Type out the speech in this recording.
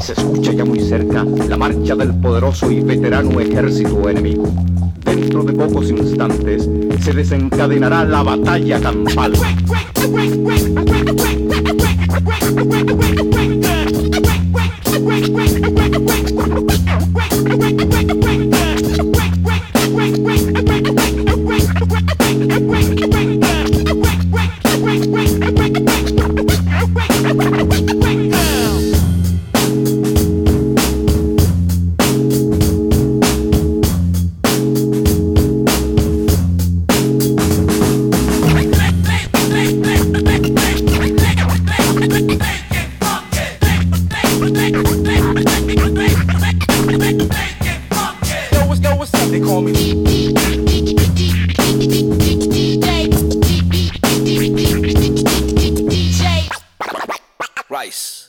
Se escucha ya muy cerca la marcha del poderoso y veterano ejército enemigo. Dentro de pocos instantes se desencadenará la batalla campal. They call me. Rice.